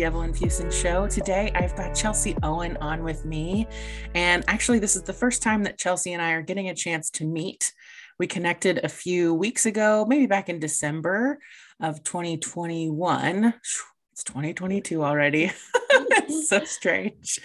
the Evelyn Fusen Show. Today I've got Chelsey Owen on with me. And actually, this is the first time that Chelsey and I are getting a chance to meet. We connected a few weeks ago, maybe back in December of 2021. It's 2022 already. it's so strange.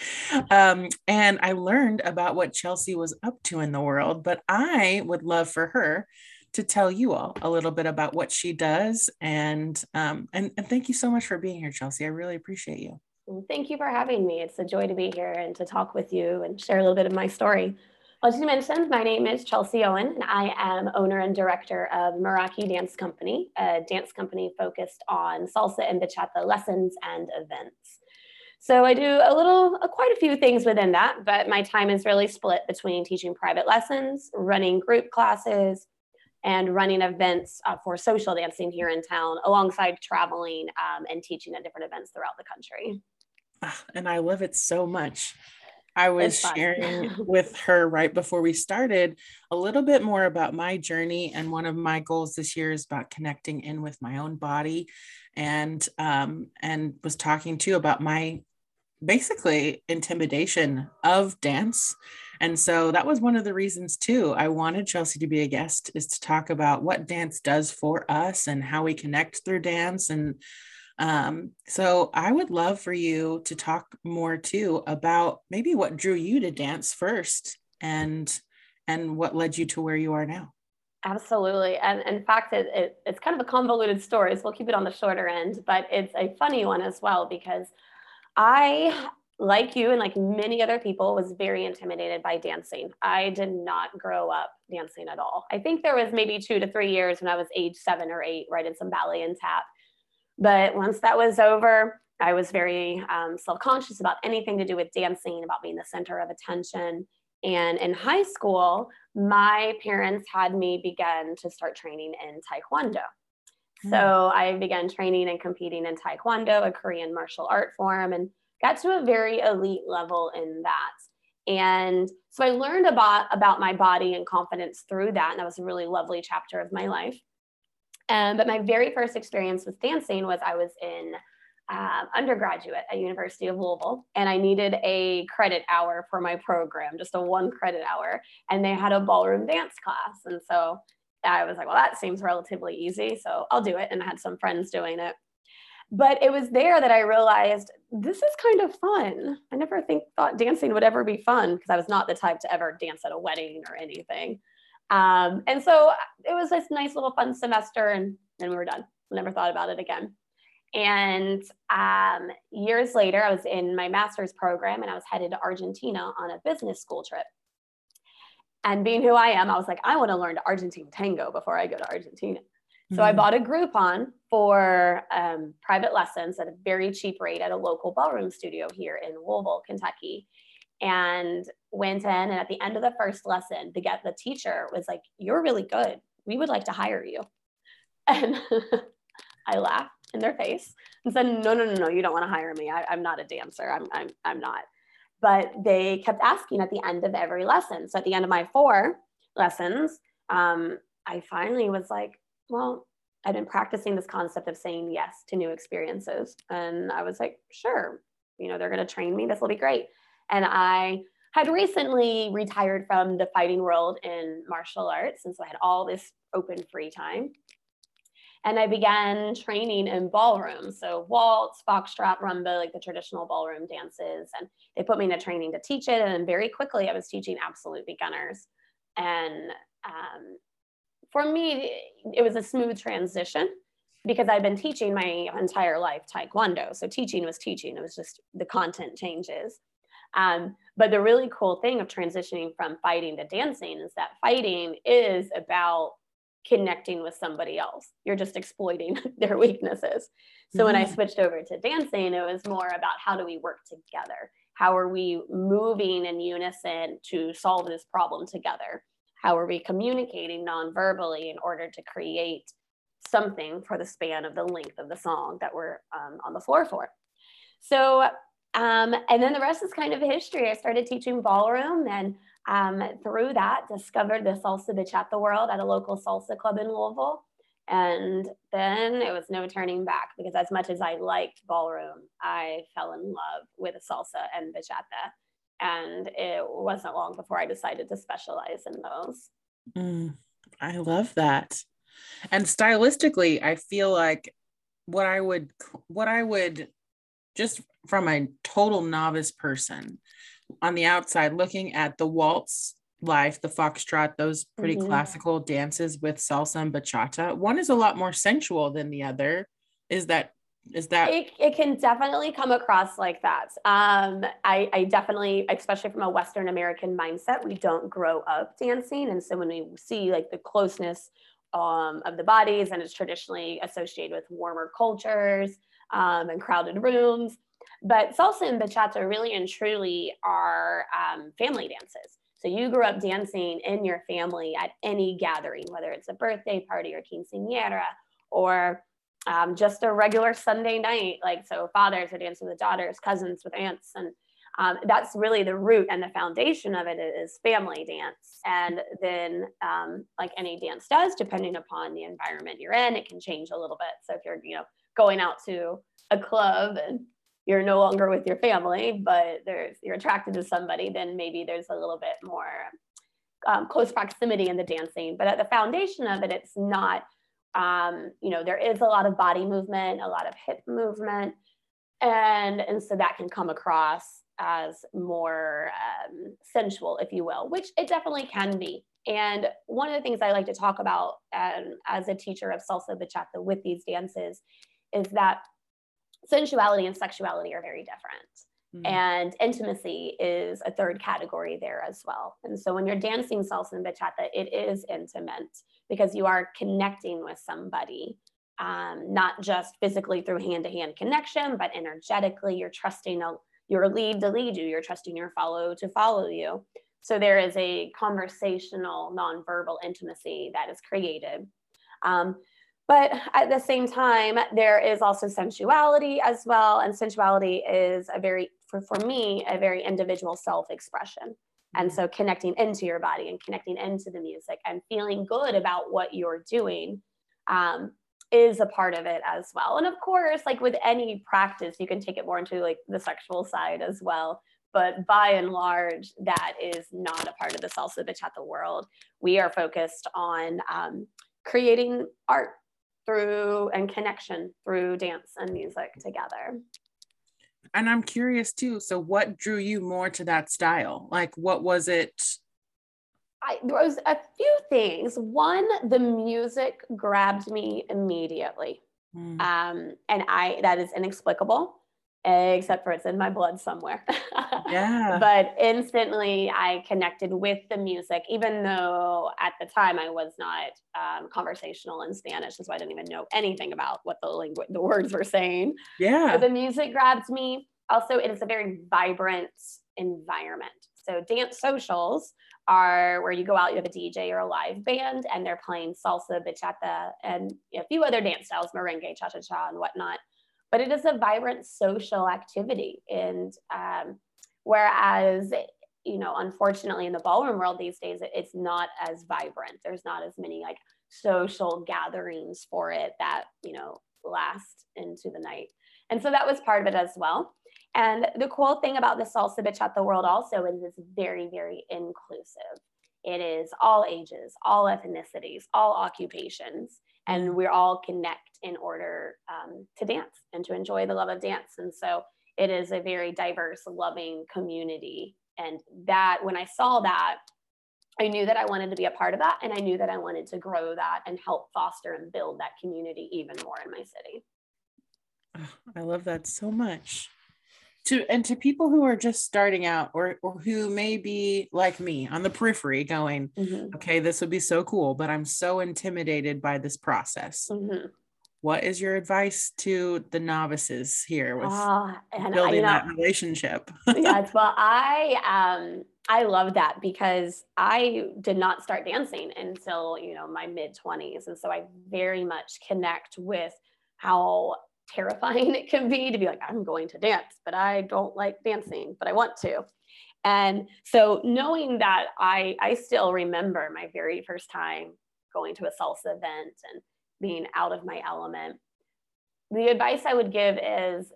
Um, and I learned about what Chelsey was up to in the world, but I would love for her to tell you all a little bit about what she does. And, um, and, and thank you so much for being here, Chelsey. I really appreciate you. thank you for having me. It's a joy to be here and to talk with you and share a little bit of my story. As you mentioned, my name is Chelsey Owen, and I am owner and director of Meraki Dance Company, a dance company focused on salsa and bachata lessons and events. So I do a little, quite a few things within that, but my time is really split between teaching private lessons, running group classes, and running events uh, for social dancing here in town, alongside traveling um, and teaching at different events throughout the country. Ah, and I love it so much. I was sharing with her right before we started a little bit more about my journey. And one of my goals this year is about connecting in with my own body and um, and was talking too about my basically intimidation of dance and so that was one of the reasons too. I wanted Chelsey to be a guest is to talk about what dance does for us and how we connect through dance. And um, so I would love for you to talk more too about maybe what drew you to dance first and and what led you to where you are now. Absolutely. And in fact, it, it, it's kind of a convoluted story. So we'll keep it on the shorter end, but it's a funny one as well because I like you and like many other people was very intimidated by dancing. I did not grow up dancing at all. I think there was maybe two to three years when i was age seven or eight where i did some ballet and tap. But once that was over i was very um, self-conscious about anything to do with dancing about being the center of attention. And in high school my parents had me begin to start training in taekwondo. Mm. so i began training and competing in taekwondo a korean martial art form and got to a very elite level in that. And so I learned about, about my body and confidence through that. And that was a really lovely chapter of my life. Um, but my very first experience with dancing was I was in uh, undergraduate at University of Louisville, and I needed a credit hour for my program, just a one credit hour, and they had a ballroom dance class, and so I was like, well, that seems relatively easy, so I'll do it, and I had some friends doing it. But it was there that I realized this is kind of fun. I never think thought dancing would ever be fun because I was not the type to ever dance at a wedding or anything. Um, and so it was this nice little fun semester, and then we were done. Never thought about it again. And um, years later, I was in my master's program and I was headed to Argentina on a business school trip. And being who I am, I was like, I want to learn Argentine tango before I go to Argentina. So mm-hmm. I bought a Groupon for um, private lessons at a very cheap rate at a local ballroom studio here in Louisville, Kentucky, and went in. And at the end of the first lesson, the get the teacher was like, "You're really good. We would like to hire you." And I laughed in their face and said, "No, no, no, no. You don't want to hire me. I, I'm not a dancer. I'm, I'm, I'm not." But they kept asking at the end of every lesson. So at the end of my four lessons, um, I finally was like, well, I'd been practicing this concept of saying yes to new experiences. And I was like, sure, you know, they're going to train me. This will be great. And I had recently retired from the fighting world in martial arts. And so I had all this open free time. And I began training in ballroom. So waltz, foxtrot, rumba, like the traditional ballroom dances. And they put me in a training to teach it. And very quickly I was teaching absolute beginners. And um, for me, it was a smooth transition because I'd been teaching my entire life Taekwondo. So teaching was teaching, it was just the content changes. Um, but the really cool thing of transitioning from fighting to dancing is that fighting is about connecting with somebody else. You're just exploiting their weaknesses. So mm-hmm. when I mm-hmm. switched over to dancing, it was more about how do we work together? How are we moving in unison to solve this problem together? How are we communicating non-verbally in order to create something for the span of the length of the song that we're um, on the floor for? So, um, and then the rest is kind of history. I started teaching ballroom and um, through that discovered the salsa bachata world at a local salsa club in Louisville And then it was no turning back because as much as I liked ballroom, I fell in love with salsa and bachata. And it wasn't long before I decided to specialize in those. Mm, I love that. And stylistically, I feel like what I would, what I would just from a total novice person on the outside looking at the waltz life, the foxtrot, those pretty mm-hmm. classical dances with salsa and bachata. One is a lot more sensual than the other. Is that is that it, it can definitely come across like that. Um, I, I definitely especially from a western american mindset we don't grow up dancing. And so when we see like the closeness um, of the bodies and it's traditionally associated with warmer cultures um, and crowded rooms. But salsa and bachata really and truly are um, family dances. So you grew up dancing in your family at any gathering, whether it's a birthday party or quinceañera or um, just a regular Sunday night. Like, so fathers are dancing with daughters, cousins with aunts. And um, that's really the root and the foundation of it is family dance. And then, um, like any dance does, depending upon the environment you're in, it can change a little bit. So if you're, you know, going out to a club and you're no longer with your family, but there's you're attracted to somebody, then maybe there's a little bit more um, close proximity in the dancing. But at the foundation of it, it's not. Um, you know, there is a lot of body movement, a lot of hip movement, and and so that can come across as more um, sensual, if you will, which it definitely can be. And one of the things I like to talk about um, as a teacher of salsa bachata with these dances is that sensuality and sexuality are very different. Mm-hmm. And intimacy is a third category there as well. And so when you're dancing salsa and bachata, it is intimate because you are connecting with somebody, um, not just physically through hand to hand connection, but energetically. You're trusting a, your lead to lead you, you're trusting your follow to follow you. So there is a conversational, nonverbal intimacy that is created. Um, but at the same time, there is also sensuality as well. And sensuality is a very, for, for me, a very individual self expression. And so connecting into your body and connecting into the music and feeling good about what you're doing um, is a part of it as well. And of course, like with any practice, you can take it more into like the sexual side as well. But by and large, that is not a part of the salsa bachata world. We are focused on um, creating art through and connection through dance and music together. And I'm curious too. So, what drew you more to that style? Like, what was it? I, there was a few things. One, the music grabbed me immediately, mm. um, and I that is inexplicable except for it's in my blood somewhere. yeah. But instantly I connected with the music, even though at the time I was not um, conversational in Spanish, so I didn't even know anything about what the language, the words were saying. Yeah. But the music grabs me. Also, it is a very vibrant environment. So dance socials are where you go out, you have a DJ or a live band, and they're playing salsa, bachata, and a few other dance styles, merengue, cha-cha-cha, and whatnot but it is a vibrant social activity. And um, whereas, you know, unfortunately in the ballroom world these days, it's not as vibrant. There's not as many like social gatherings for it that, you know, last into the night. And so that was part of it as well. And the cool thing about the salsa bachata world also is it's very, very inclusive. It is all ages, all ethnicities, all occupations and we all connect in order um, to dance and to enjoy the love of dance. And so it is a very diverse loving community. And that when i saw that i knew that i wanted to be a part of that and i knew that i wanted to grow that and help foster and build that community even more in my city. I love that so much to and to people who are just starting out or or who may be like me on the periphery going mm-hmm. okay this would be so cool but i'm so intimidated by this process mm-hmm. what is your advice to the novices here with uh, building I, that know, relationship yes well i um i love that because i did not start dancing until you know my mid 20s and so i very much connect with how terrifying it can be to be like, I'm going to dance, but I don't like dancing, but I want to. And so knowing that I, I still remember my very first time going to a salsa event and being out of my element. The advice I would give is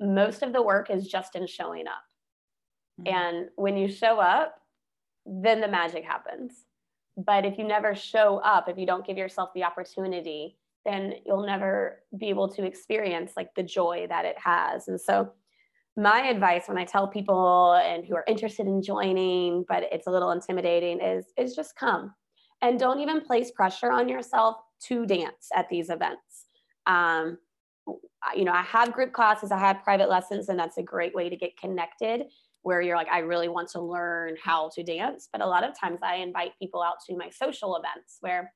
most of the work is just in showing up. Mm-hmm. And when you show up, then the magic happens. But if you never show up, if you don't give yourself the opportunity, then you'll never be able to experience like the joy that it has. And so my advice when I tell people and who are interested in joining, but it's a little intimidating, is is just come and don't even place pressure on yourself to dance at these events. Um, you know, I have group classes, I have private lessons, and that's a great way to get connected where you're like, I really want to learn how to dance. But a lot of times I invite people out to my social events where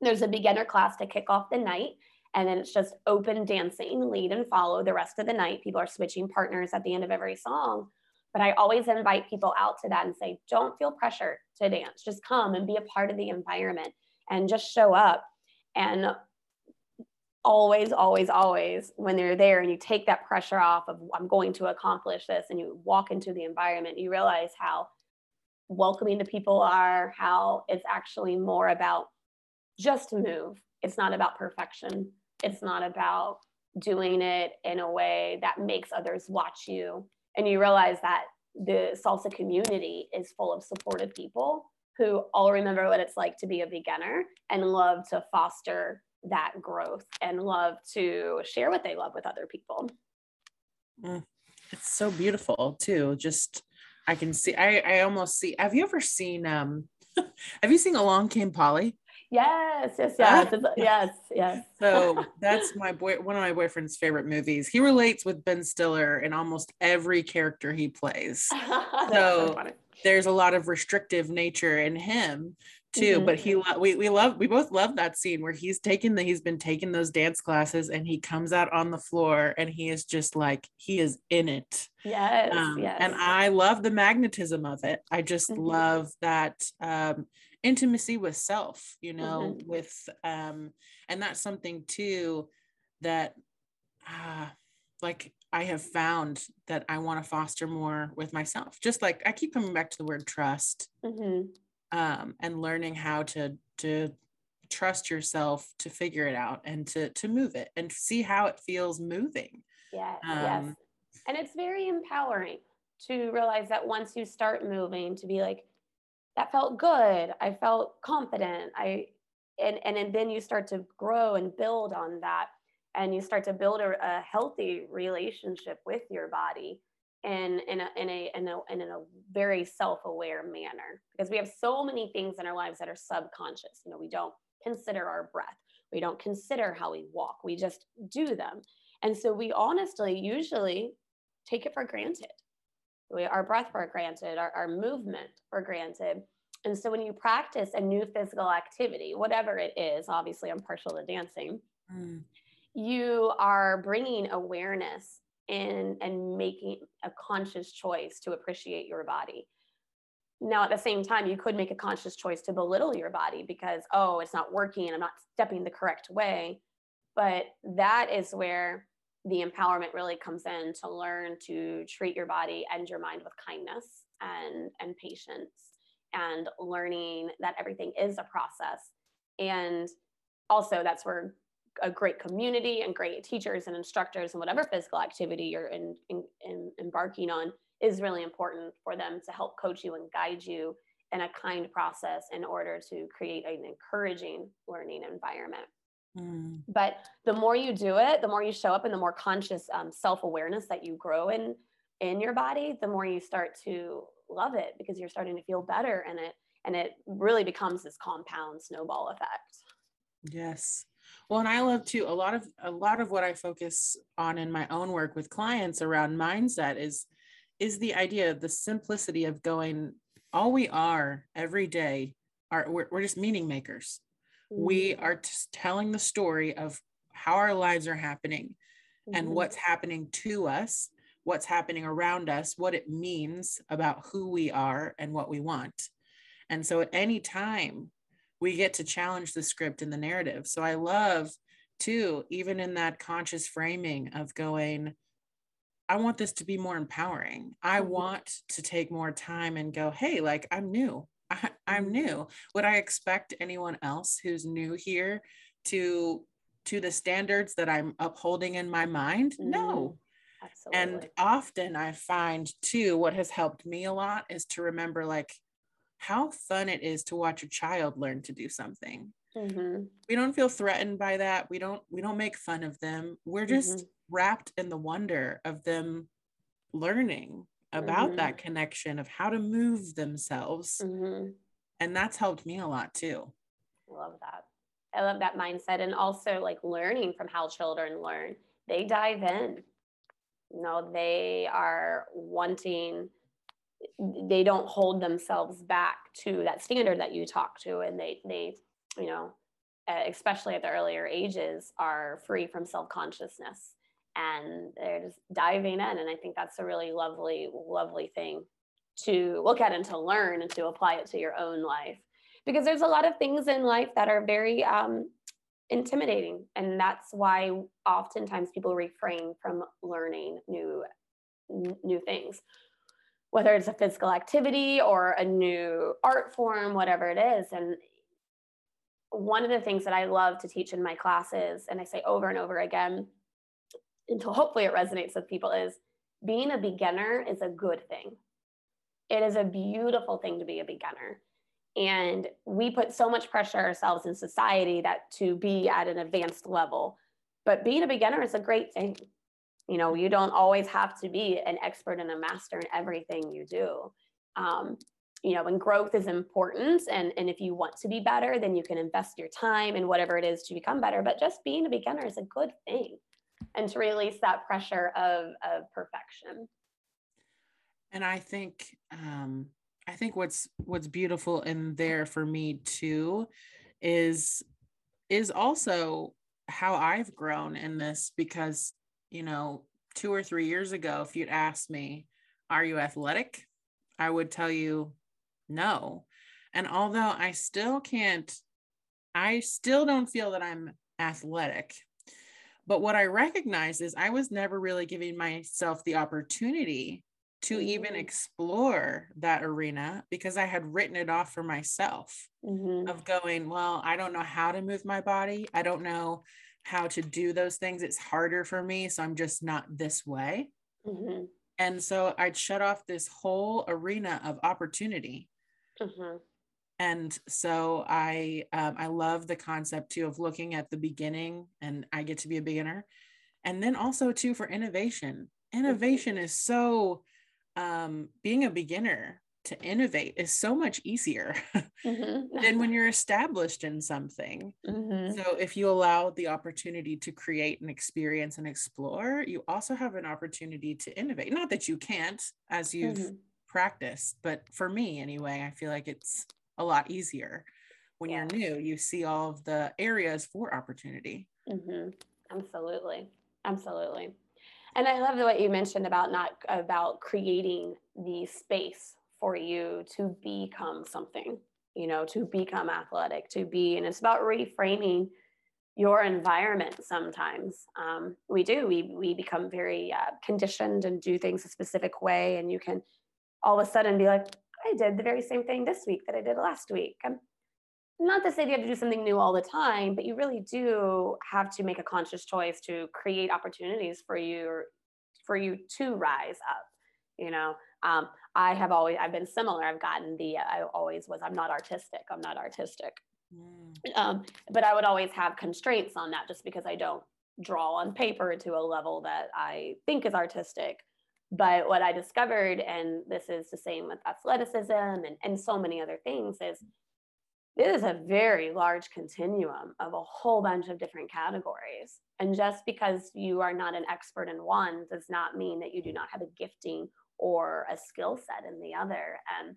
there's a beginner class to kick off the night. And then it's just open dancing, lead and follow the rest of the night. People are switching partners at the end of every song. But I always invite people out to that and say, don't feel pressure to dance. Just come and be a part of the environment and just show up. And always, always, always, when they're there and you take that pressure off of, I'm going to accomplish this, and you walk into the environment, you realize how welcoming the people are, how it's actually more about just move. It's not about perfection. It's not about doing it in a way that makes others watch you. And you realize that the salsa community is full of supportive people who all remember what it's like to be a beginner and love to foster that growth and love to share what they love with other people. Mm, it's so beautiful too. Just I can see I I almost see have you ever seen um have you seen Along Came Polly? Yes, yes, yes, yes, yes. so that's my boy, one of my boyfriend's favorite movies. He relates with Ben Stiller in almost every character he plays. so, there's a lot of restrictive nature in him, too. Mm-hmm. But he we we love we both love that scene where he's taking the he's been taking those dance classes and he comes out on the floor and he is just like he is in it. Yes, um, yes. And I love the magnetism of it. I just mm-hmm. love that um, intimacy with self. You know, mm-hmm. with um, and that's something too that uh, like I have found that I want to foster more with myself. Just like I keep coming back to the word trust. Mm-hmm um, and learning how to to trust yourself to figure it out and to to move it and see how it feels moving. Yeah, um, yes. And it's very empowering to realize that once you start moving, to be like, that felt good. I felt confident. I and and, and then you start to grow and build on that and you start to build a, a healthy relationship with your body in in a in a in a, in a very self-aware manner because we have so many things in our lives that are subconscious you know we don't consider our breath we don't consider how we walk we just do them and so we honestly usually take it for granted we, our breath for granted our, our movement for granted. And so when you practice a new physical activity whatever it is obviously i'm partial to dancing mm. you are bringing awareness and and making a conscious choice to appreciate your body. Now at the same time you could make a conscious choice to belittle your body because oh it's not working i'm not stepping the correct way. But that is where the empowerment really comes in to learn to treat your body and your mind with kindness and and patience and learning that everything is a process and also that's where a great community and great teachers and instructors and whatever physical activity you're in, in, in, embarking on is really important for them to help coach you and guide you in a kind process in order to create an encouraging learning environment. Mm. But the more you do it, the more you show up and the more conscious um, self-awareness that you grow in in your body, the more you start to love it because you're starting to feel better in it and it really becomes this compound snowball effect. Yes. Well, and I love to a lot of a lot of what I focus on in my own work with clients around mindset is is the idea of the simplicity of going all we are every day are we're, we're just meaning makers. Mm-hmm. We are just telling the story of how our lives are happening mm-hmm. and what's happening to us, what's happening around us, what it means about who we are and what we want. And so at any time we get to challenge the script and the narrative. So I love too, even in that conscious framing of going, I want this to be more empowering. I mm-hmm. want to take more time and go, hey, like I'm new. I, I'm new. Would I expect anyone else who's new here to to the standards that I'm upholding in my mind? Mm, no. Absolutely. And often I find too, what has helped me a lot is to remember like how fun it is to watch a child learn to do something. Mm-hmm. We don't feel threatened by that. We don't we don't make fun of them. We're just mm-hmm. wrapped in the wonder of them learning about mm-hmm. that connection of how to move themselves. Mm-hmm. And that's helped me a lot too. I love that. I love that mindset. And also like learning from how children learn. They dive in. You know, they are wanting, they don't hold themselves back to that standard that you talk to. And they, they, you know, especially at the earlier ages, are free from self consciousness and they're just diving in. And I think that's a really lovely, lovely thing to look at and to learn and to apply it to your own life. Because there's a lot of things in life that are very um, intimidating. And that's why oftentimes people refrain from learning new, new things. Whether it's a physical activity or a new art form, whatever it is. And one of the things that I love to teach in my classes, and I say over and over again, until hopefully it resonates with people is being a beginner is a good thing. It is a beautiful thing to be a beginner. And we put so much pressure ourselves in society that to be at an advanced level. But being a beginner is a great thing. You know, you don't always have to be an expert and a master in everything you do. Um, you know, and growth is important. And, and if you want to be better, then you can invest your time in whatever it is to become better. But just being a beginner is a good thing and to release that pressure of, of perfection. And I think um, I think what's what's beautiful in there for me too is is also how I've grown in this because you know two or three years ago if you'd asked me are you athletic I would tell you no and although I still can't I still don't feel that I'm athletic but what I recognize is I was never really giving myself the opportunity to mm-hmm. even explore that arena because I had written it off for myself mm-hmm. of going, well, I don't know how to move my body. I don't know how to do those things. It's harder for me. So I'm just not this way. Mm-hmm. And so I'd shut off this whole arena of opportunity. Mm-hmm and so i um, i love the concept too of looking at the beginning and i get to be a beginner and then also too for innovation innovation is so um, being a beginner to innovate is so much easier mm-hmm. than when you're established in something. Mm-hmm. So, if you allow the opportunity to create an experience and explore, you also have an opportunity to innovate. Not that you can't as you've mm-hmm. practiced, but for me anyway, I feel like it's a lot easier. When you're new you see all of the areas for opportunity. Mm-hmm. absolutely. Absolutely. And i love what you mentioned about not about creating the space for you to become something you know to become athletic to be and it's about reframing your environment sometimes. Um, we do. We, we become very uh, conditioned and do things a specific way and you can all of a sudden be like I did the very same thing this week that I did last week. I'm not to say you have to do something new all the time, but you really do have to make a conscious choice to create opportunities for you for you to rise up. You know, um, I have always I've been similar. I've gotten the I always was I'm not artistic. I'm not artistic. Mm. Um, but I would always have constraints on that just because I don't draw on paper to a level that I think is artistic but what I discovered, and this is the same with athleticism and, and so many other things, is this is a very large continuum of a whole bunch of different categories. And just because you are not an expert in one does not mean that you do not have a gifting or a skill set in the other. And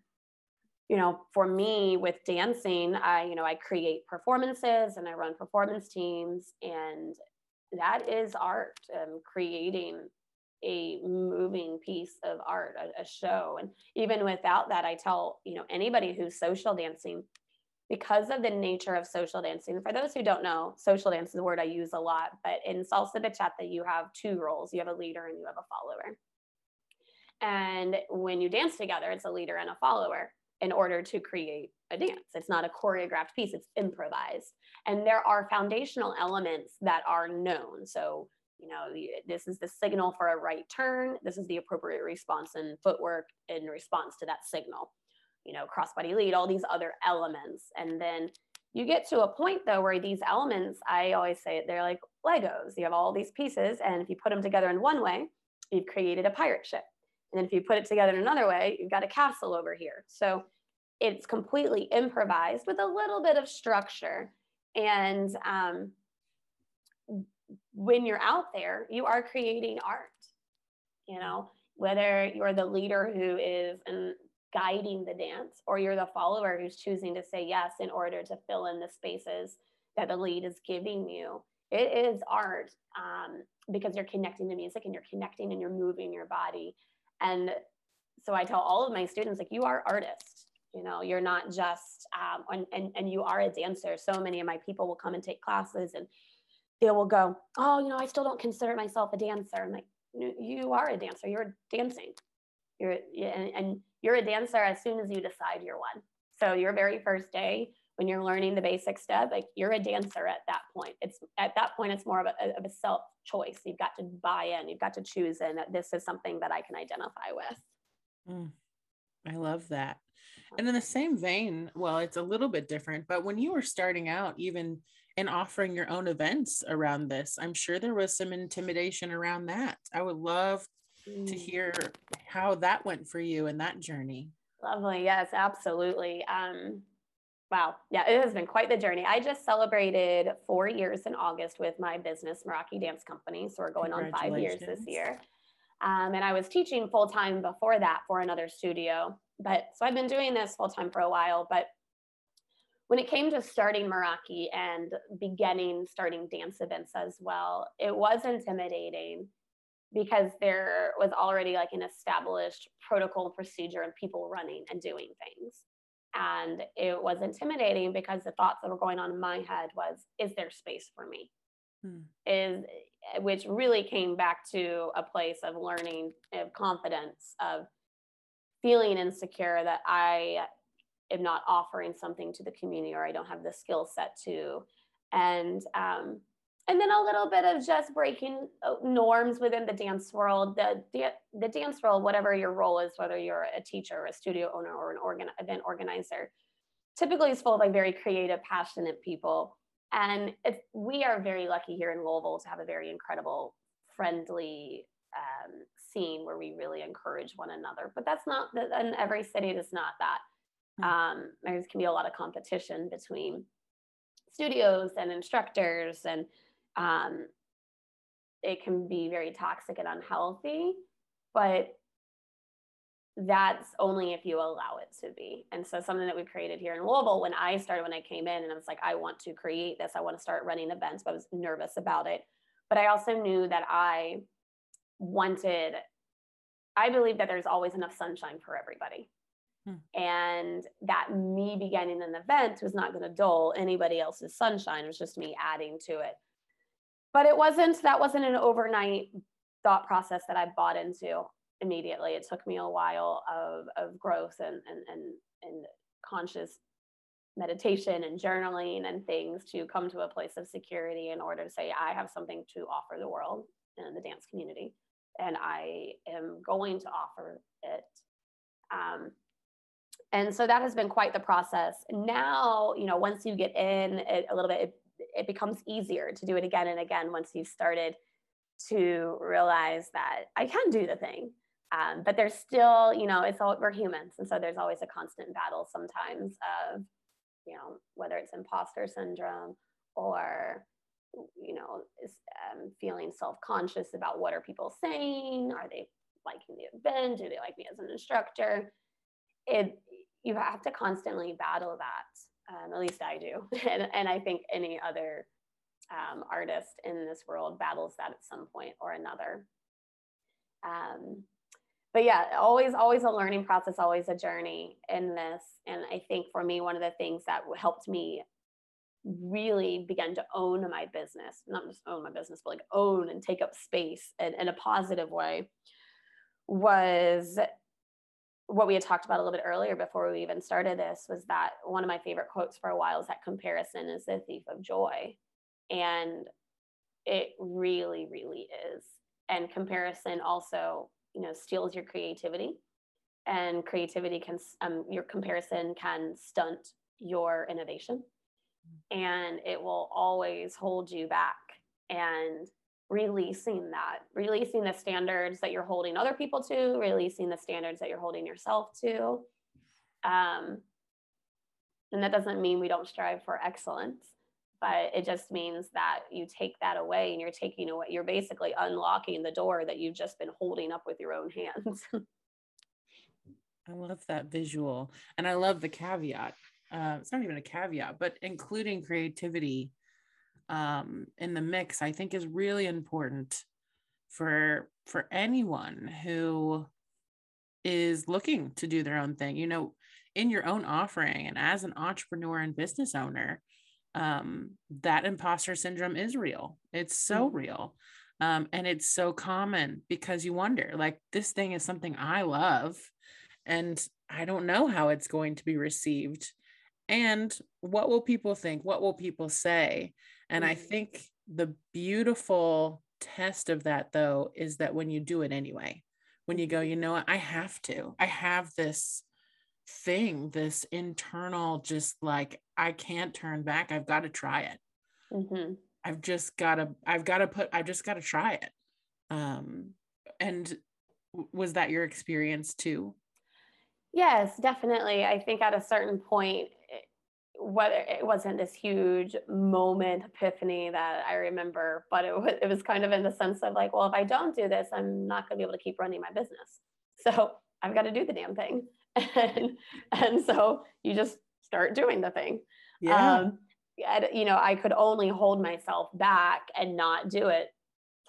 you know, for me with dancing, I, you know, I create performances and I run performance teams, and that is art. Um, creating a moving piece of art, a, a, show. And even without that, I tell, you know, anybody who's social dancing, because of the nature of social dancing, for those who don't know, social dance is a word I use a lot, but in salsa bachata, you have two roles. You have a leader and you have a follower. And when you dance together, it's a leader and a follower. in order to create a dance. It's not a choreographed piece, it's improvised. And there are foundational elements that are known. So, you know, this is the signal for a right turn, this is the appropriate response and footwork in response to that signal. You know, crossbody lead, all these other elements. And then you get to a point though where these elements, I always say it, they're like Legos. You have all these pieces, and if you put them together in one way, you've created a pirate ship. And then if you put it together in another way, you've got a castle over here. So it's completely improvised with a little bit of structure. And um, when you're out there, you are creating art. You know, whether you're the leader who is in, guiding the dance or you're the follower who's choosing to say yes in order to fill in the spaces that the lead is giving you. It is art um, because you're connecting to music and you're connecting and you're moving your body. And so I tell all of my students, like, you are artists you know you're not just um, and, and and you are a dancer so many of my people will come and take classes and they will go oh you know i still don't consider myself a dancer. I'm like you are a dancer. You're dancing. You're and, and you're a dancer as soon as you decide you're one. So your very first day when you're learning the basic step like you're a dancer at that point. It's at that point it's more of a, of a self choice you've got to buy in. You've got to choose in that this is something that i can identify with. Mm. I love that. And in the same vein, well, it's a little bit different, but when you were starting out, even in offering your own events around this, I'm sure there was some intimidation around that. I would love mm. to hear how that went for you in that journey. Lovely. Yes, absolutely. Um, wow. Yeah, it has been quite the journey. I just celebrated four years in August with my business, Meraki Dance Company. So we're going on five years this year. Um, and I was teaching full time before that for another studio. But so I've been doing this full time for a while. But when it came to starting Meraki and beginning starting dance events as well, it was intimidating because there was already like an established protocol procedure and people running and doing things. And it was intimidating because the thoughts that were going on in my head was, is there space for me? hmm. is which really came back to a place of learning of confidence of feeling insecure that i am not offering something to the community or i don't have the skill set to and um, and then a little bit of just breaking uh, norms within the dance world the, the, the dance world whatever your role is whether you're a teacher a studio owner or an organ, event organizer typically is full of like very creative passionate people and we are very lucky here in Louisville to have a very incredible, friendly um, scene where we really encourage one another. But that's not, in every city, it is not that. Hmm. Um, there can be a lot of competition between studios and instructors, and um, it can be very toxic and unhealthy. But that's only if you allow it to be. And so something that we created here in Louisville when I started, when I came in and I was like, I want to create this, I want to start running events, but I was nervous about it. But I also knew that I wanted, I believe that there's always enough sunshine for everybody. Hmm. And that me beginning an event was not going to dull anybody else's sunshine. It was just me adding to it. But it wasn't, that wasn't an overnight thought process that I bought into immediately. It took me a while of, of growth and, and, and, and conscious meditation and journaling and things to come to a place of security in order to say, I have something to offer the world and the dance community, and I am going to offer it. Um, and so that has been quite the process. Now, you know, once you get in it, a little bit, it, it becomes easier to do it again and again once you've started to realize that I can do the thing. Um, but there's still, you know, it's all we're humans, and so there's always a constant battle sometimes of, you know, whether it's imposter syndrome or, you know, um, feeling self-conscious about what are people saying? Are they liking the event? Do they like me as an instructor? It you have to constantly battle that. Um, at least I do, and, and I think any other um, artist in this world battles that at some point or another. Um, but yeah, always, always a learning process, always a journey in this. And I think for me, one of the things that helped me really begin to own my business, not just own my business, but like own and take up space in, in a positive way, was what we had talked about a little bit earlier before we even started this was that one of my favorite quotes for a while is that comparison is the thief of joy. And it really, really is. And comparison also, you know, steals your creativity. And creativity can, um, your comparison can stunt your innovation. And it will always hold you back. And releasing that, releasing the standards that you're holding other people to, releasing the standards that you're holding yourself to. Um, and that doesn't mean we don't strive for excellence, but it just means that you take that away and you're taking away, you're basically unlocking the door that you've just been holding up with your own hands. I love that visual. And I love the caveat. Uh, it's not even a caveat, but including creativity um, in the mix, I think is really important for for anyone who is looking to do their own thing. You know, in your own offering and as an entrepreneur and business owner, um, that imposter syndrome is real. It's so mm-hmm. real. Um, and it's so common because you wonder, like, this thing is something I love, and I don't know how it's going to be received. And what will people think? What will people say? And I mm-hmm. think the beautiful test of that, though, is that when you do it anyway, when you go, mm-hmm. you know what, I have to, I have this thing, this internal, just like, I can't turn back. I've got to try it. Mm-hmm. I've just got to, I've got to put, I've just got to try it. Um, and was that your experience too? Yes, definitely. I think at a certain point, whether it wasn't this huge moment epiphany that I remember, but it was, it was kind of in the sense of like, well, if I don't do this, I'm not going to be able to keep running my business. So I've got to do the damn thing. And, and so you just start doing the thing. Yeah. Um, and, you know, I could only hold myself back and not do it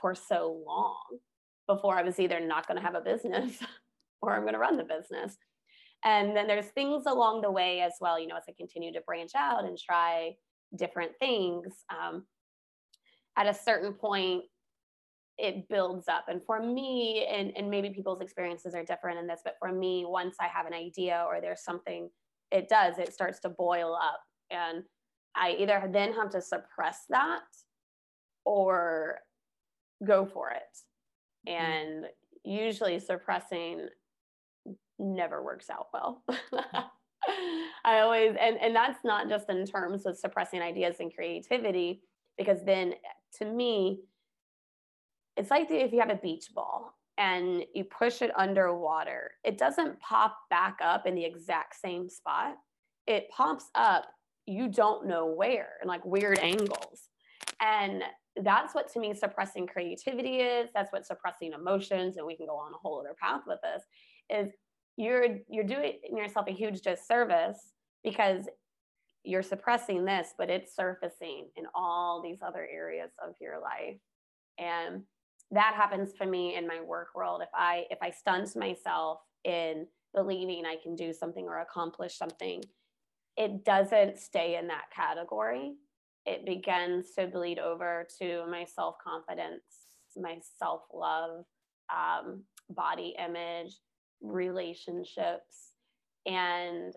for so long before I was either not going to have a business or I'm going to run the business. And then there's things along the way as well, you know, as I continue to branch out and try different things. Um, at a certain point, it builds up. And for me, and, and maybe people's experiences are different in this, but for me, once I have an idea or there's something, it does, it starts to boil up. And I either then have to suppress that or go for it. Mm-hmm. And usually suppressing never works out well. I always, and, and that's not just in terms of suppressing ideas and creativity, because then to me, it's like if you have a beach ball and you push it underwater, it doesn't pop back up in the exact same spot. It pops up, you don't know where, and like weird angles. And that's what to me suppressing creativity is. That's what suppressing emotions, and we can go on a whole other path with this, is you're you're doing yourself a huge disservice because you're suppressing this but it's surfacing in all these other areas of your life. And that happens for me in my work world. If i if i stunt myself in believing i can do something or accomplish something it doesn't stay in that category. It begins to bleed over to my self-confidence my self-love um, body image relationships. And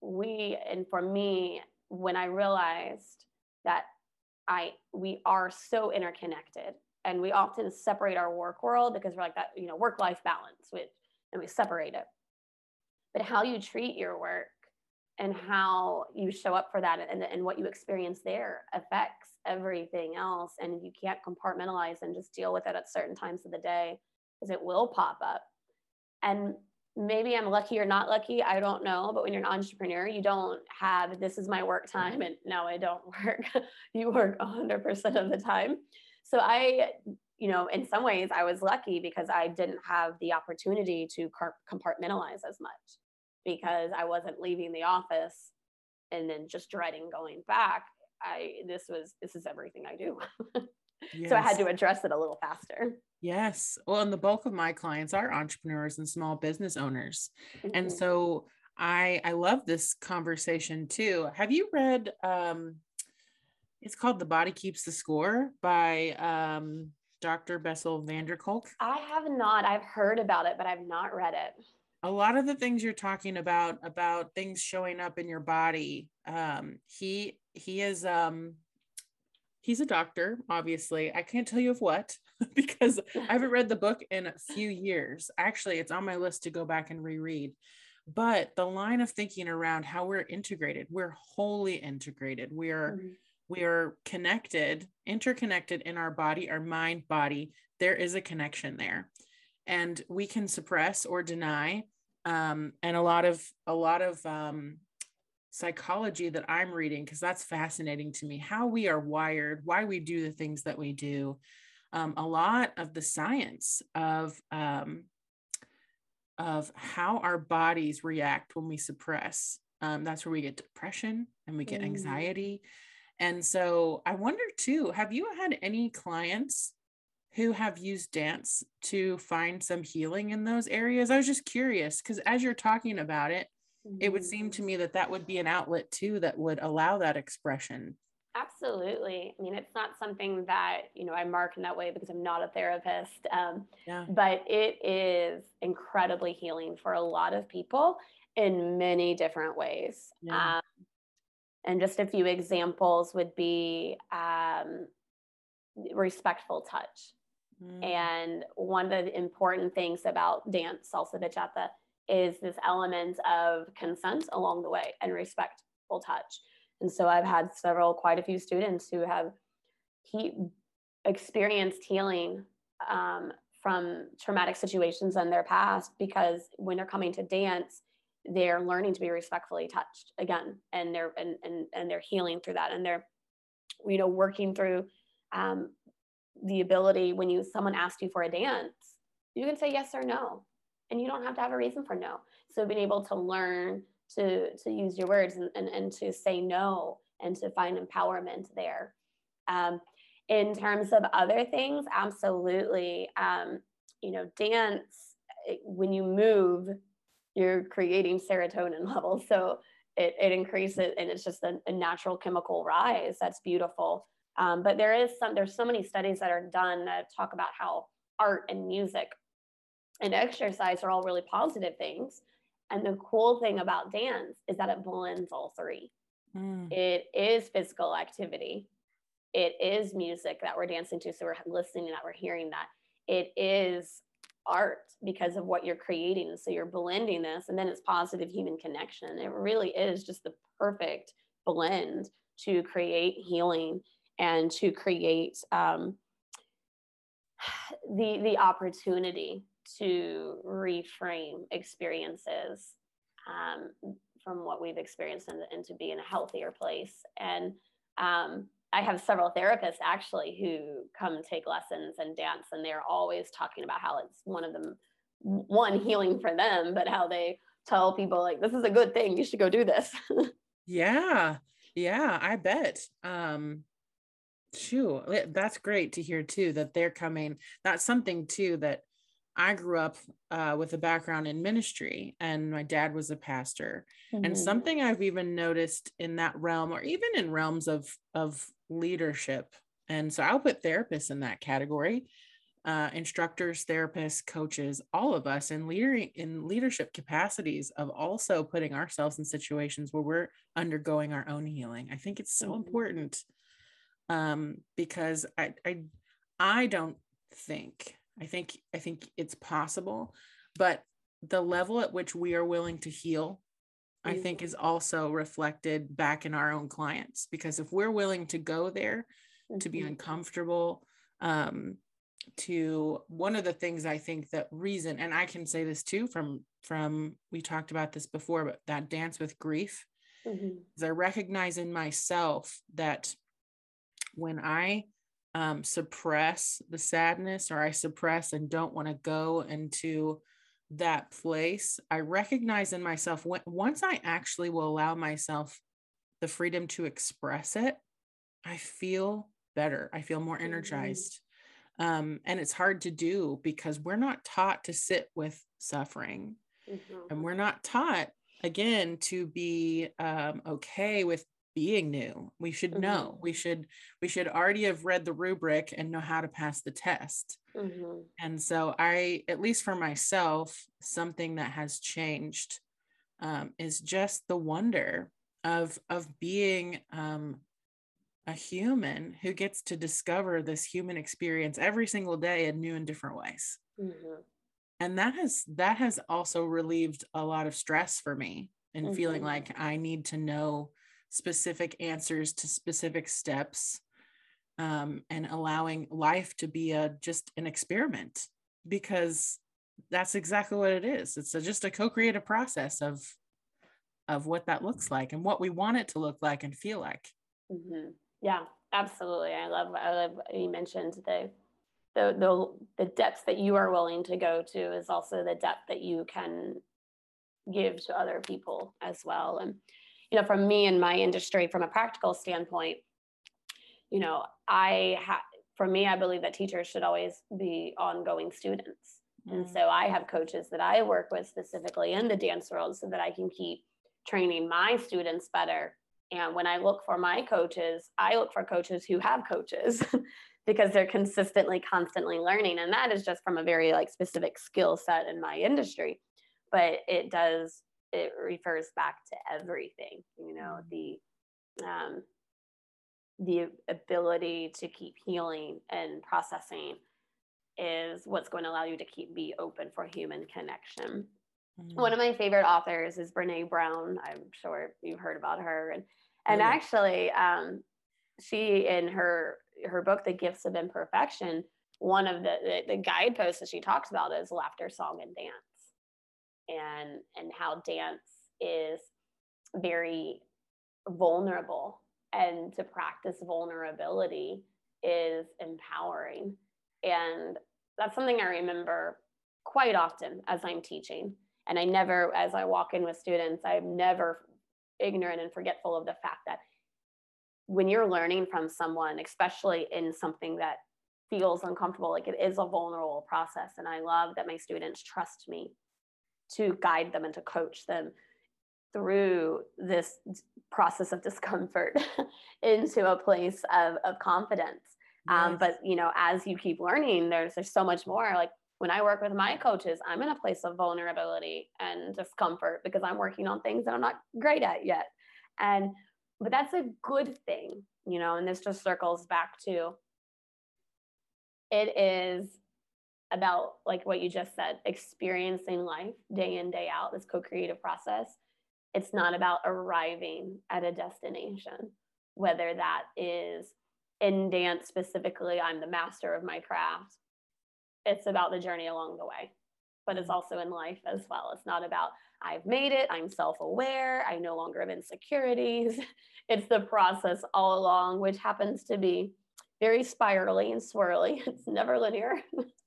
we and for me when i realized that i we are so interconnected and we often separate our work world because we're like that you know work life balance which and we separate it. But how you treat your work and how you show up for that and, and what you experience there affects everything else. And you can't compartmentalize and just deal with it at certain times of the day because it will pop up and maybe I'm lucky or not lucky, I don't know. But when you're an entrepreneur, you don't have this is my work time and no, I don't work. you work 100% of the time. So I, you know, in some ways I was lucky because I didn't have the opportunity to compartmentalize as much because I wasn't leaving the office and then just dreading going back. I this was this is everything I do. yes. So I had to address it a little faster. Yes. Well, and the bulk of my clients are entrepreneurs and small business owners. Mm-hmm. And so I I love this conversation too. Have you read um it's called The Body Keeps the Score by um Dr. Bessel van der Kolk? I have not. I've heard about it, but I've not read it. a lot of the things you're talking about about things showing up in your body um he he is um he's a doctor obviously i can't tell you of what because i haven't read the book in a few years. Actually it's on my list to go back and reread. But the line of thinking around how we're integrated we're wholly integrated. We are mm-hmm. we are connected interconnected in our body our mind body. There is a connection there. And we can suppress or deny um, and a lot of a lot of um, psychology that i'm reading because that's fascinating to me how we are wired why we do the things that we do um, a lot of the science of um, of how our bodies react when we suppress um, that's where we get depression and we get anxiety and so i wonder too have you had any clients who have used dance to find some healing in those areas. I was just curious because as you're talking about it, mm-hmm. it would seem to me that that would be an outlet too that would allow that expression. Absolutely. I mean, it's not something that, you know, I mark in that way because I'm not a therapist. Um, yeah. But it is incredibly healing for a lot of people in many different ways. Yeah. Um, and just a few examples would be um, respectful touch. Mm. And one of the important things about dance, salsa bachata, is this element of consent along the way and respectful touch. And so I've had several, quite a few students who have he experienced healing um, from traumatic situations in their past because when they're coming to dance, they're learning to be respectfully touched again, and they're and and, and they're healing through that, and they're you know working through um, the ability when you someone asks you for a dance, you can say yes or no, and you don't have to have a reason for no. So being able to learn to to use your words and, and, and to say no and to find empowerment there. Um, in terms of other things, absolutely. Um, you know, dance, when you move, you're creating serotonin levels. So it, it increases and it's just a, a natural chemical rise. That's beautiful. Um, but there is some, there's so many studies that are done that talk about how art and music and exercise are all really positive things. And the cool thing about dance is that it blends all three. Mm. It is physical activity. It is music that we're dancing to. So we're listening to that, we're hearing that. It is art because of what you're creating. So you're blending this, and then it's positive human connection. It really is just the perfect blend to create healing and to create um, the the opportunity to reframe experiences um, from what we've experienced and, and, to be in a healthier place. And um, i have several therapists actually who come take lessons and dance and they're always talking about how it's one of them one healing for them but how they tell people like this is a good thing. You should go do this. Yeah. Yeah i bet. Um Shoo, that's great to hear too that they're coming. That's something too that I grew up uh, with a background in ministry, and my dad was a pastor. Mm-hmm. And something I've even noticed in that realm, or even in realms of of leadership, and so I'll put therapists in that category. Uh, instructors, therapists, coaches, all of us in leading in leadership capacities of also putting ourselves in situations where we're undergoing our own healing. I think it's so mm-hmm. important um, because I, I I don't think I think I think it's possible, but the level at which we are willing to heal, I think, is also reflected back in our own clients. Because if we're willing to go there, mm-hmm. to be mm-hmm. uncomfortable, um, to one of the things I think that reason, and I can say this too from from we talked about this before, but that dance with grief, mm-hmm. is I recognize in myself that when I um, suppress the sadness or I suppress and don't want to go into that place, I recognize in myself when, once I actually will allow myself the freedom to express it, I feel better. I feel more mm-hmm. energized. Um, and it's hard to do because we're not taught to sit with suffering. Mm-hmm. And we're not taught, again, to be um, okay with being new we should mm-hmm. know we should we should already have read the rubric and know how to pass the test mm-hmm. and so i at least for myself something that has changed um, is just the wonder of of being um, a human who gets to discover this human experience every single day in new and different ways mm-hmm. and that has that has also relieved a lot of stress for me and mm-hmm. feeling like i need to know specific answers to specific steps um, and allowing life to be a just an experiment because that's exactly what it is. It's a, just a co-creative process of of what that looks like and what we want it to look like and feel like. Mm-hmm. yeah absolutely. I love i love you mentioned the the the the depth that you are willing to go to is also the depth that you can give to other people as well. And you know, from me and my industry, from a practical standpoint, you know, I have, for me, I believe that teachers should always be ongoing students. Mm-hmm. And so mm. I have coaches that I work with specifically in the dance world so that I can keep training my students better. And when I look for my coaches, I look for coaches who have coaches because they're consistently, constantly learning. And that is just from a very like specific skill set in my industry. But it does it refers back to everything you know mm. the um, the ability to keep healing and processing is what's going to allow you to keep be open for human connection mm-hmm. one of my favorite authors is brené brown i'm sure you've heard about her and and yeah. actually um, she in her her book the gifts of imperfection one of the, the the guideposts that she talks about is laughter song and dance and and how dance is very vulnerable. And to practice vulnerability is empowering. And that's something i remember quite often as i'm teaching. And i never as i walk in with students i'm never ignorant and forgetful of the fact that when you're learning from someone especially in something that feels uncomfortable like it is a vulnerable process. And i love that my students trust me to guide them and to coach them through this process of discomfort into a place of, of confidence. Um. Um, but you know, as you keep learning, there's there's so much more. Like when I work with my coaches, I'm in a place of vulnerability and discomfort because I'm working on things that I'm not great at yet. And but that's a good thing, you know, and this just circles back to it is about like what you just said, experiencing life day in, day out, this co-creative process. It's not about arriving at a destination, whether that is in dance specifically, I'm the master of my craft. It's about the journey along the way, but it's mm-hmm. also in life as well. It's not about I've made it, I'm self aware, I no longer have insecurities. It's the process all along, which happens to be very spirally and swirly. It's never linear.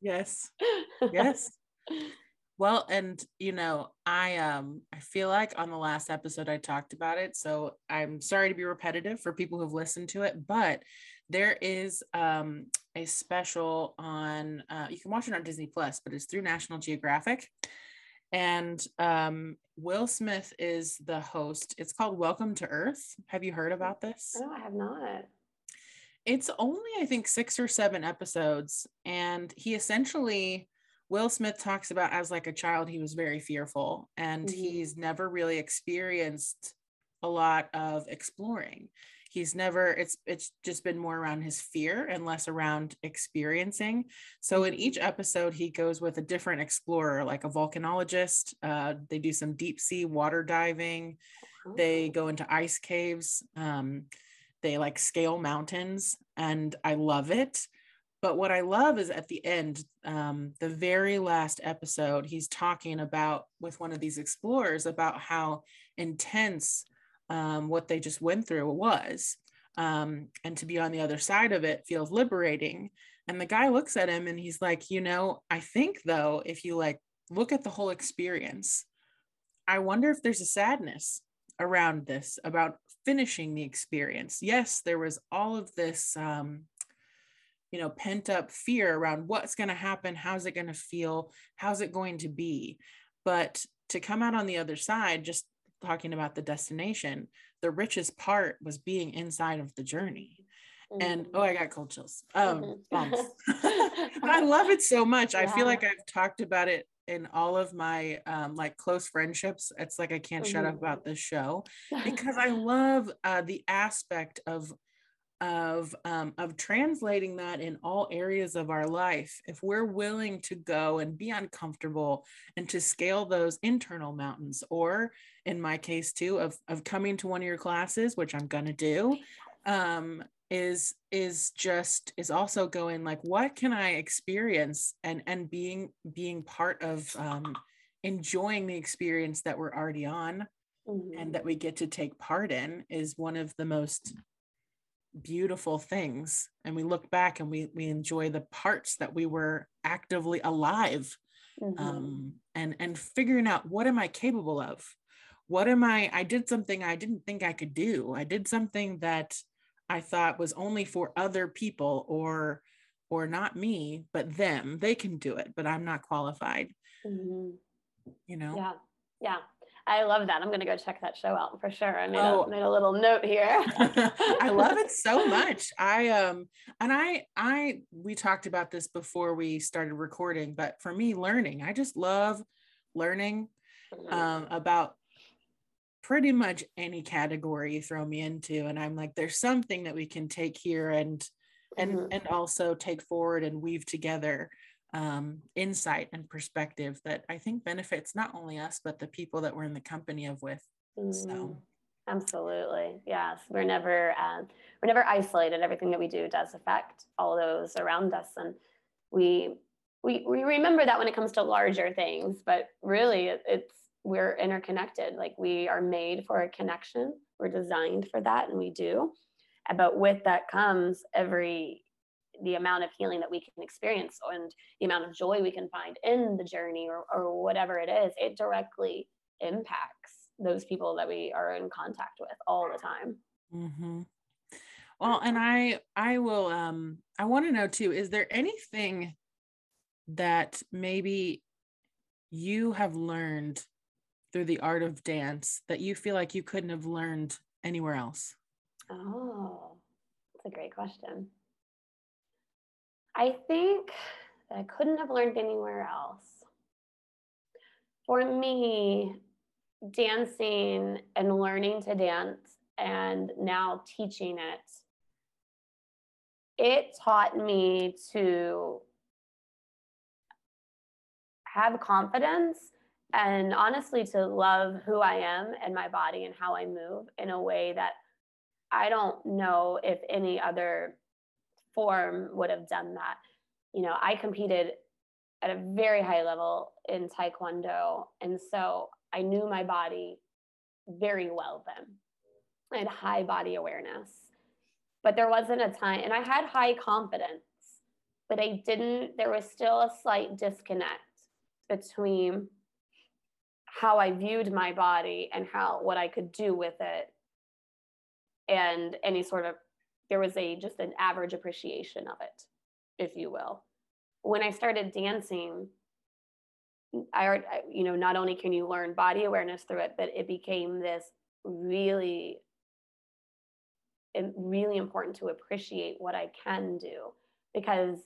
Yes. Yes. well, and you know, I um I feel like on the last episode I talked about it, so I'm sorry to be repetitive for people who've listened to it, but there is um a special on uh, you can watch it on Disney Plus, but it's through National Geographic. And um, Will Smith is the host. It's called Welcome to Earth. Have you heard about this? No, I have not it's only i think six or seven episodes and he essentially will smith talks about as like a child he was very fearful and mm-hmm. he's never really experienced a lot of exploring he's never it's it's just been more around his fear and less around experiencing so in each episode he goes with a different explorer like a volcanologist uh, they do some deep sea water diving oh. they go into ice caves um, they like scale mountains and I love it. But what I love is at the end, um, the very last episode, he's talking about with one of these explorers about how intense um, what they just went through was. Um, and to be on the other side of it feels liberating. And the guy looks at him and he's like, you know, I think though, if you like look at the whole experience, I wonder if there's a sadness around this about finishing the experience. Yes, there was all of this, um, you know, pent up fear around what's going to happen, how's it going to feel, how's it going to be. But to come out on the other side, just talking about the destination, the richest part was being inside of the journey mm-hmm. and oh i got cold chills um mm-hmm. i love it so much yeah. i feel like i've talked about it in all of my um, like close friendships it's like i can't mm-hmm. shut up mm-hmm. about this show because i love uh, the aspect of of um, of translating that in all areas of our life if we're willing to go and be uncomfortable and to scale those internal mountains or in my case too of of coming to one of your classes which i'm going to do um, is is just is also going like what can i experience and and being being part of um, enjoying the experience that we're already on mm-hmm. and that we get to take part in is one of the most beautiful things and we look back and we we enjoy the parts that we were actively alive mm-hmm. um, and and figuring out what am i capable of what am i i did something i didn't think i could do i did something that i thought was only for other people or or not me but them they can do it but i'm not qualified mm-hmm. you know yeah yeah I love that. I'm going to go check that show out for sure. I made, oh. a, made a little note here. I love it so much. I um and I I we talked about this before we started recording, but for me learning, I just love learning mm-hmm. um about pretty much any category you throw me into and I'm like there's something that we can take here and and mm-hmm. and also take forward and weave together um, insight and perspective that I think benefits not only us, but the people that we're in the company of with. Mm, so. Absolutely. Yes. We're never, uh, we're never isolated. Everything that we do does affect all those around us. And we, we, we remember that when it comes to larger things, but really it, it's, we're interconnected. Like we are made for a connection. We're designed for that and we do. But with that comes every the amount of healing that we can experience and the amount of joy we can find in the journey or, or whatever it is, it directly impacts those people that we are in contact with all the time. Mm-hmm. Well, and I, I will, um, I want to know too, is there anything that maybe you have learned through the art of dance that you feel like you couldn't have learned anywhere else? Oh, that's a great question. I think that I couldn't have learned anywhere else. For me, dancing and learning to dance and now teaching it, it taught me to have confidence and honestly to love who I am and my body and how I move in a way that I don't know if any other form would have done that. You know, I competed at a very high level in Taekwondo. And so I knew my body very well then. I had high body awareness. But there wasn't a time, and I had high confidence, but I didn't, there was still a slight disconnect between how I viewed my body and how what I could do with it and any sort of there was a just an average appreciation of it, if you will. When I started dancing, I, you know, not only can you learn body awareness through it, but it became this really, really important to appreciate what I can do because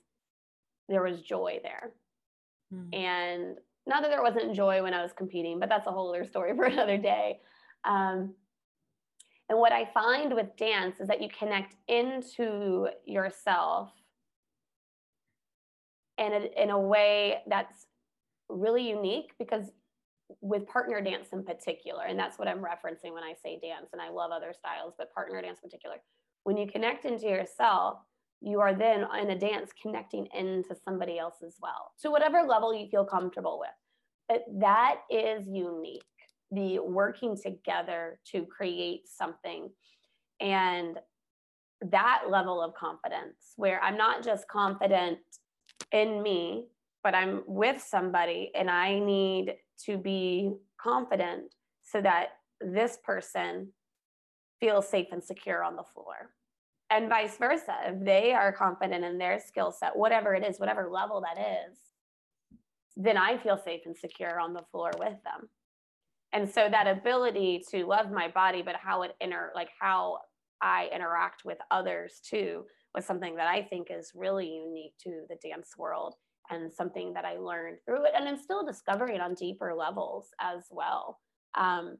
there was joy there. Mm. And not that there wasn't joy when I was competing, but that's a whole other story for another day. Um, and what I find with dance is that you connect into yourself in a, in a way that's really unique because with partner dance in particular, and that's what I'm referencing when I say dance, and I love other styles, but partner dance in particular, when you connect into yourself, you are then in a dance connecting into somebody else as well to whatever level you feel comfortable with. But that is unique the working together to create something and that level of confidence where i'm not just confident in me but i'm with somebody and i need to be confident so that this person feels safe and secure on the floor and vice versa. If they are confident in their skill set whatever it is whatever level that is then i feel safe and secure on the floor with them. And so that ability to love my body but how it inter like how i interact with others too was something that i think is really unique to the dance world and something that i learned through it and i'm still discovering on deeper levels as well. Um,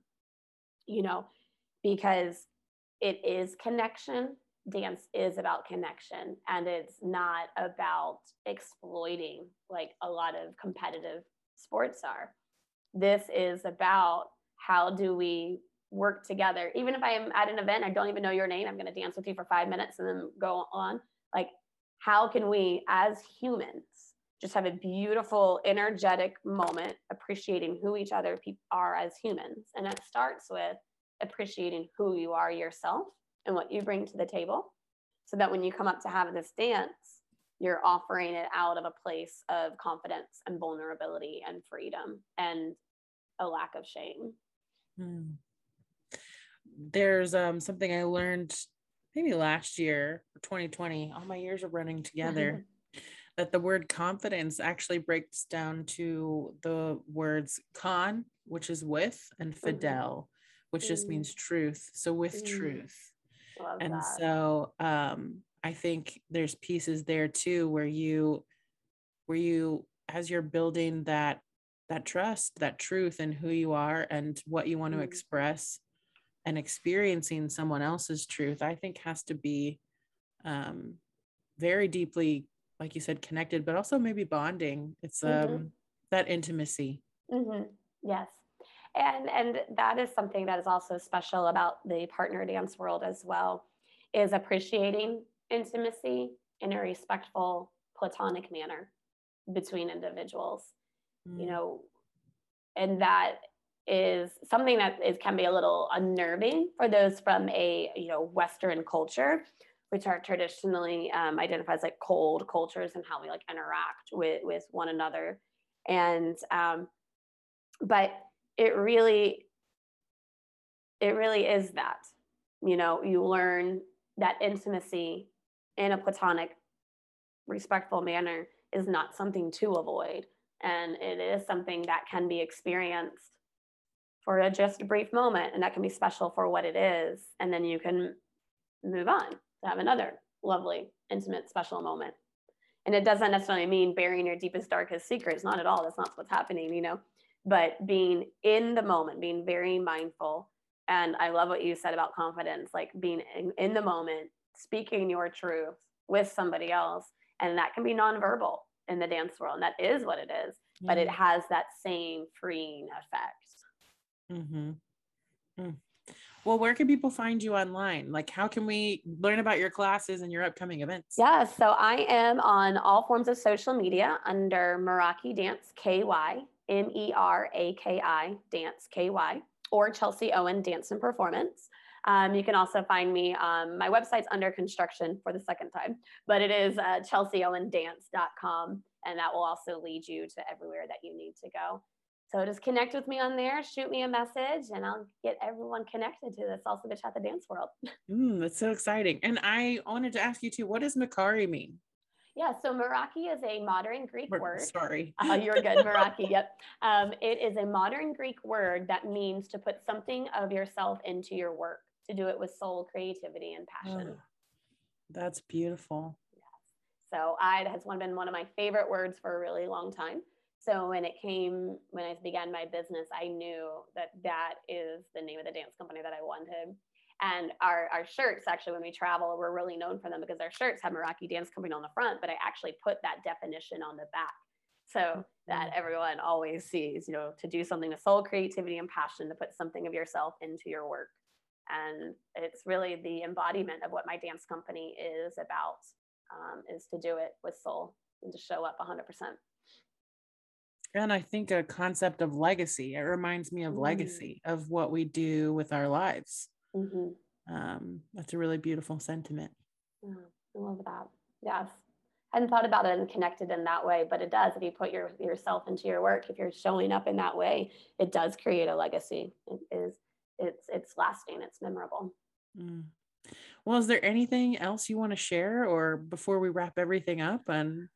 you know because it is connection dance is about connection and it's not about exploiting like a lot of competitive sports are this is about how do we work together. Even if I am at an event, I don't even know your name, I'm going to dance with you for five minutes and then go on. Like, how can we, as humans, just have a beautiful, energetic moment appreciating who each other are as humans? And it starts with appreciating who you are yourself and what you bring to the table so that when you come up to have this dance, you're offering it out of a place of confidence and vulnerability and freedom and a lack of shame. Hmm. There's um, something I learned maybe last year, 2020. All my years are running together. that the word confidence actually breaks down to the words con, which is with, and mm-hmm. fidel, which mm. just means truth. So with mm. truth. Love and that. so um, I think there's pieces there too where you where you as you're building that that trust, that truth in who you are and what you want to mm. express and experiencing someone else's truth, I think has to be um, very deeply, like you said, connected, but also maybe bonding. It's um, mm-hmm. that intimacy. Mm-hmm. Yes. And, and that is something that is also special about the partner dance world as well, is appreciating intimacy in a respectful, platonic manner between individuals mm. you know and that is something that is can be a little unnerving for those from a you know western culture which are traditionally um, identified as like cold cultures and how we like interact with with one another and um, but it really it really is that you know you learn that intimacy in a platonic respectful manner is not something to avoid. And it is something that can be experienced for a just a brief moment and that can be special for what it is. And then you can move on to have another lovely intimate special moment. And it doesn't necessarily mean burying your deepest darkest secrets not at all. That's not what's happening you know but being in the moment being very mindful and i love what you said about confidence like being in, in the moment speaking your truth with somebody else and that can be nonverbal in the dance world and that is what it is mm-hmm. but it has that same freeing effect mm-hmm. mm. well where can people find you online like how can we learn about your classes and your upcoming events yeah so i am on all forms of social media under meraki dance ky m-e-r-a-k-i dance ky or chelsey owen dance and performance um, you can also find me, um, my website's under construction for the second time, but it is uh, chelseyowendance.com. And that will also lead you to everywhere that you need to go. So just connect with me on there, shoot me a message, and I'll get everyone connected to this also bitch at the dance world. Mm, that's so exciting. And I wanted to ask you too, what does Meraki mean? Yeah, so Meraki is a modern Greek word. Sorry. Uh, you're good, Meraki. Yep. Um, it is a modern Greek word that means to put something of yourself into your work to do it with soul, creativity, and passion. Oh, that's beautiful. Yes. So I has one been one of my favorite words for a really long time. So when it came, when I began my business, I knew that that is the name of the dance company that I wanted. And our, our shirts, actually, when we travel, we're really known for them because our shirts have Meraki Dance Company on the front, but I actually put that definition on the back so that mm-hmm. everyone always sees, you know, to do something with soul, creativity, and passion, to put something of yourself into your work and it's really the embodiment of what my dance company is about um, is to do it with soul and to show up 100% and i think a concept of legacy it reminds me of mm. legacy of what we do with our lives mm-hmm. um, that's a really beautiful sentiment yeah, i love that yes I hadn't thought about it and connected in that way, but it does. If you put your yourself into your work, if you're showing up in that way, it does create a legacy. It is it's it's lasting it's memorable mm. well is there anything else you want to share or before we wrap everything up and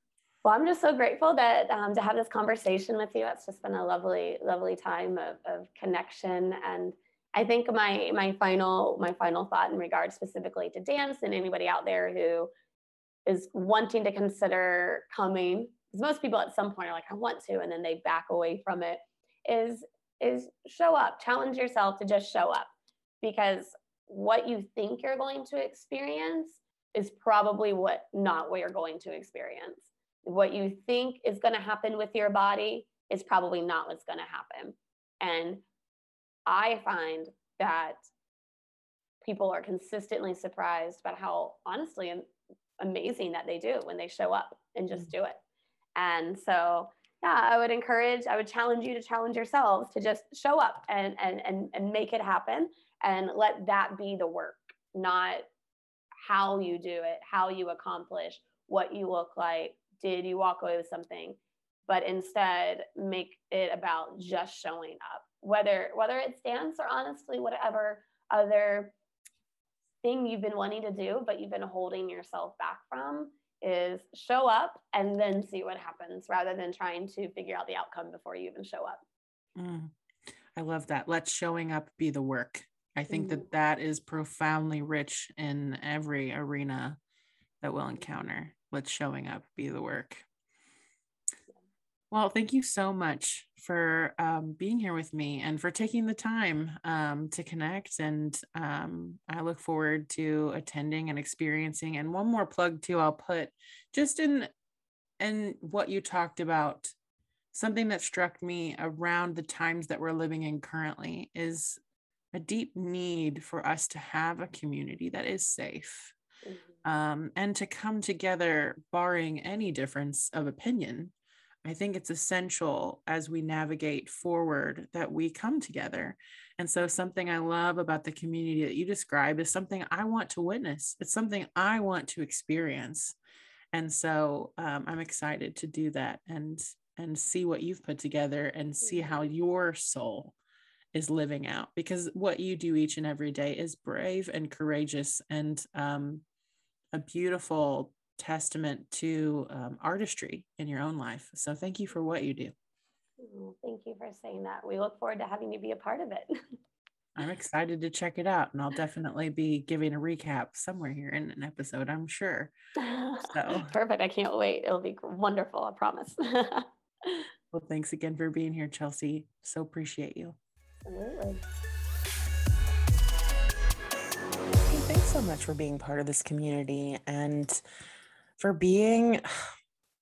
Well, I'm just so grateful that um, to have this conversation with you. It's just been a lovely, lovely time of, of connection. And I think my my final my final thought in regard specifically to dance and anybody out there who is wanting to consider coming, because most people at some point are like, I want to, and then they back away from it, is is show up, challenge yourself to just show up. Because what you think you're going to experience is probably what not what you're going to experience what you think is going to happen with your body is probably not what's going to happen. And I find that people are consistently surprised about how honestly amazing that they do when they show up and just mm. do it. And so, yeah, I would encourage, I would challenge you to challenge yourselves to just show up and and and, and make it happen and let that be the work, not how you do it, how you accomplish, what you look like, did you walk away with something? But instead make it about just showing up whether whether it's dance or honestly whatever other thing you've been wanting to do but you've been holding yourself back from is show up and then see what happens rather than trying to figure out the outcome before you even show up. Mm, i love that. Let showing up be the work. I think mm. that that is profoundly rich in every arena that we'll encounter. Let showing up be the work. Well, thank you so much for um, being here with me and for taking the time um, to connect. And um, I look forward to attending and experiencing. And one more plug too, I'll put just in and what you talked about. Something that struck me around the times that we're living in currently is a deep need for us to have a community that is safe mm-hmm. um, and to come together, barring any difference of opinion. I think it's essential as we navigate forward that we come together. And so, something I love about the community that you describe is something I want to witness, it's something I want to experience. And so, um, I'm excited to do that and and see what you've put together and see how mm-hmm. your soul is living out because what you do each and every day is brave and courageous and um, a beautiful testament to um, artistry in your own life. So thank you for what you do. thank you for saying that. We look forward to having you be a part of it. I'm excited to check it out, and I'll definitely be giving a recap somewhere here in an episode, I'm sure. So perfect. I can't wait. It'll be wonderful, I promise. well, thanks again for being here, Chelsey. So appreciate you. Absolutely. thanks so much for being part of this community and for being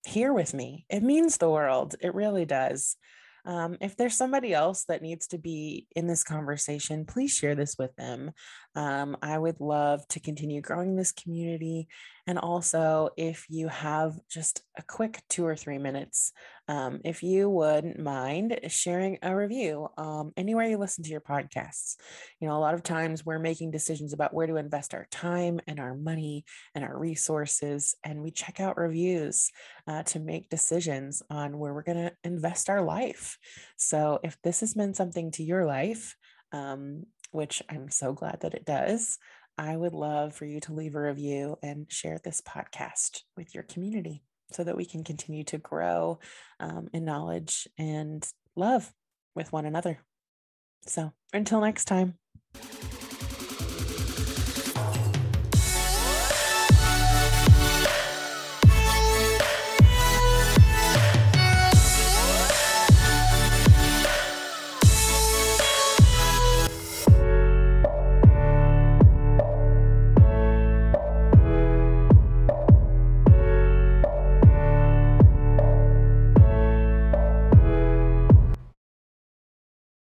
here with me. It means the world. It really does. Um, if there's somebody else that needs to be in this conversation, please share this with them. Um, I would love to continue growing this community. And also, if you have just a quick two or three minutes, um, if you wouldn't mind sharing a review um, anywhere you listen to your podcasts. You know, a lot of times we're making decisions about where to invest our time and our money and our resources, and we check out reviews uh, to make decisions on where we're going to invest our life. So, if this has meant something to your life, um, which I'm so glad that it does, I would love for you to leave a review and share this podcast with your community so that we can continue to grow um, in knowledge and love with one another. So until next time.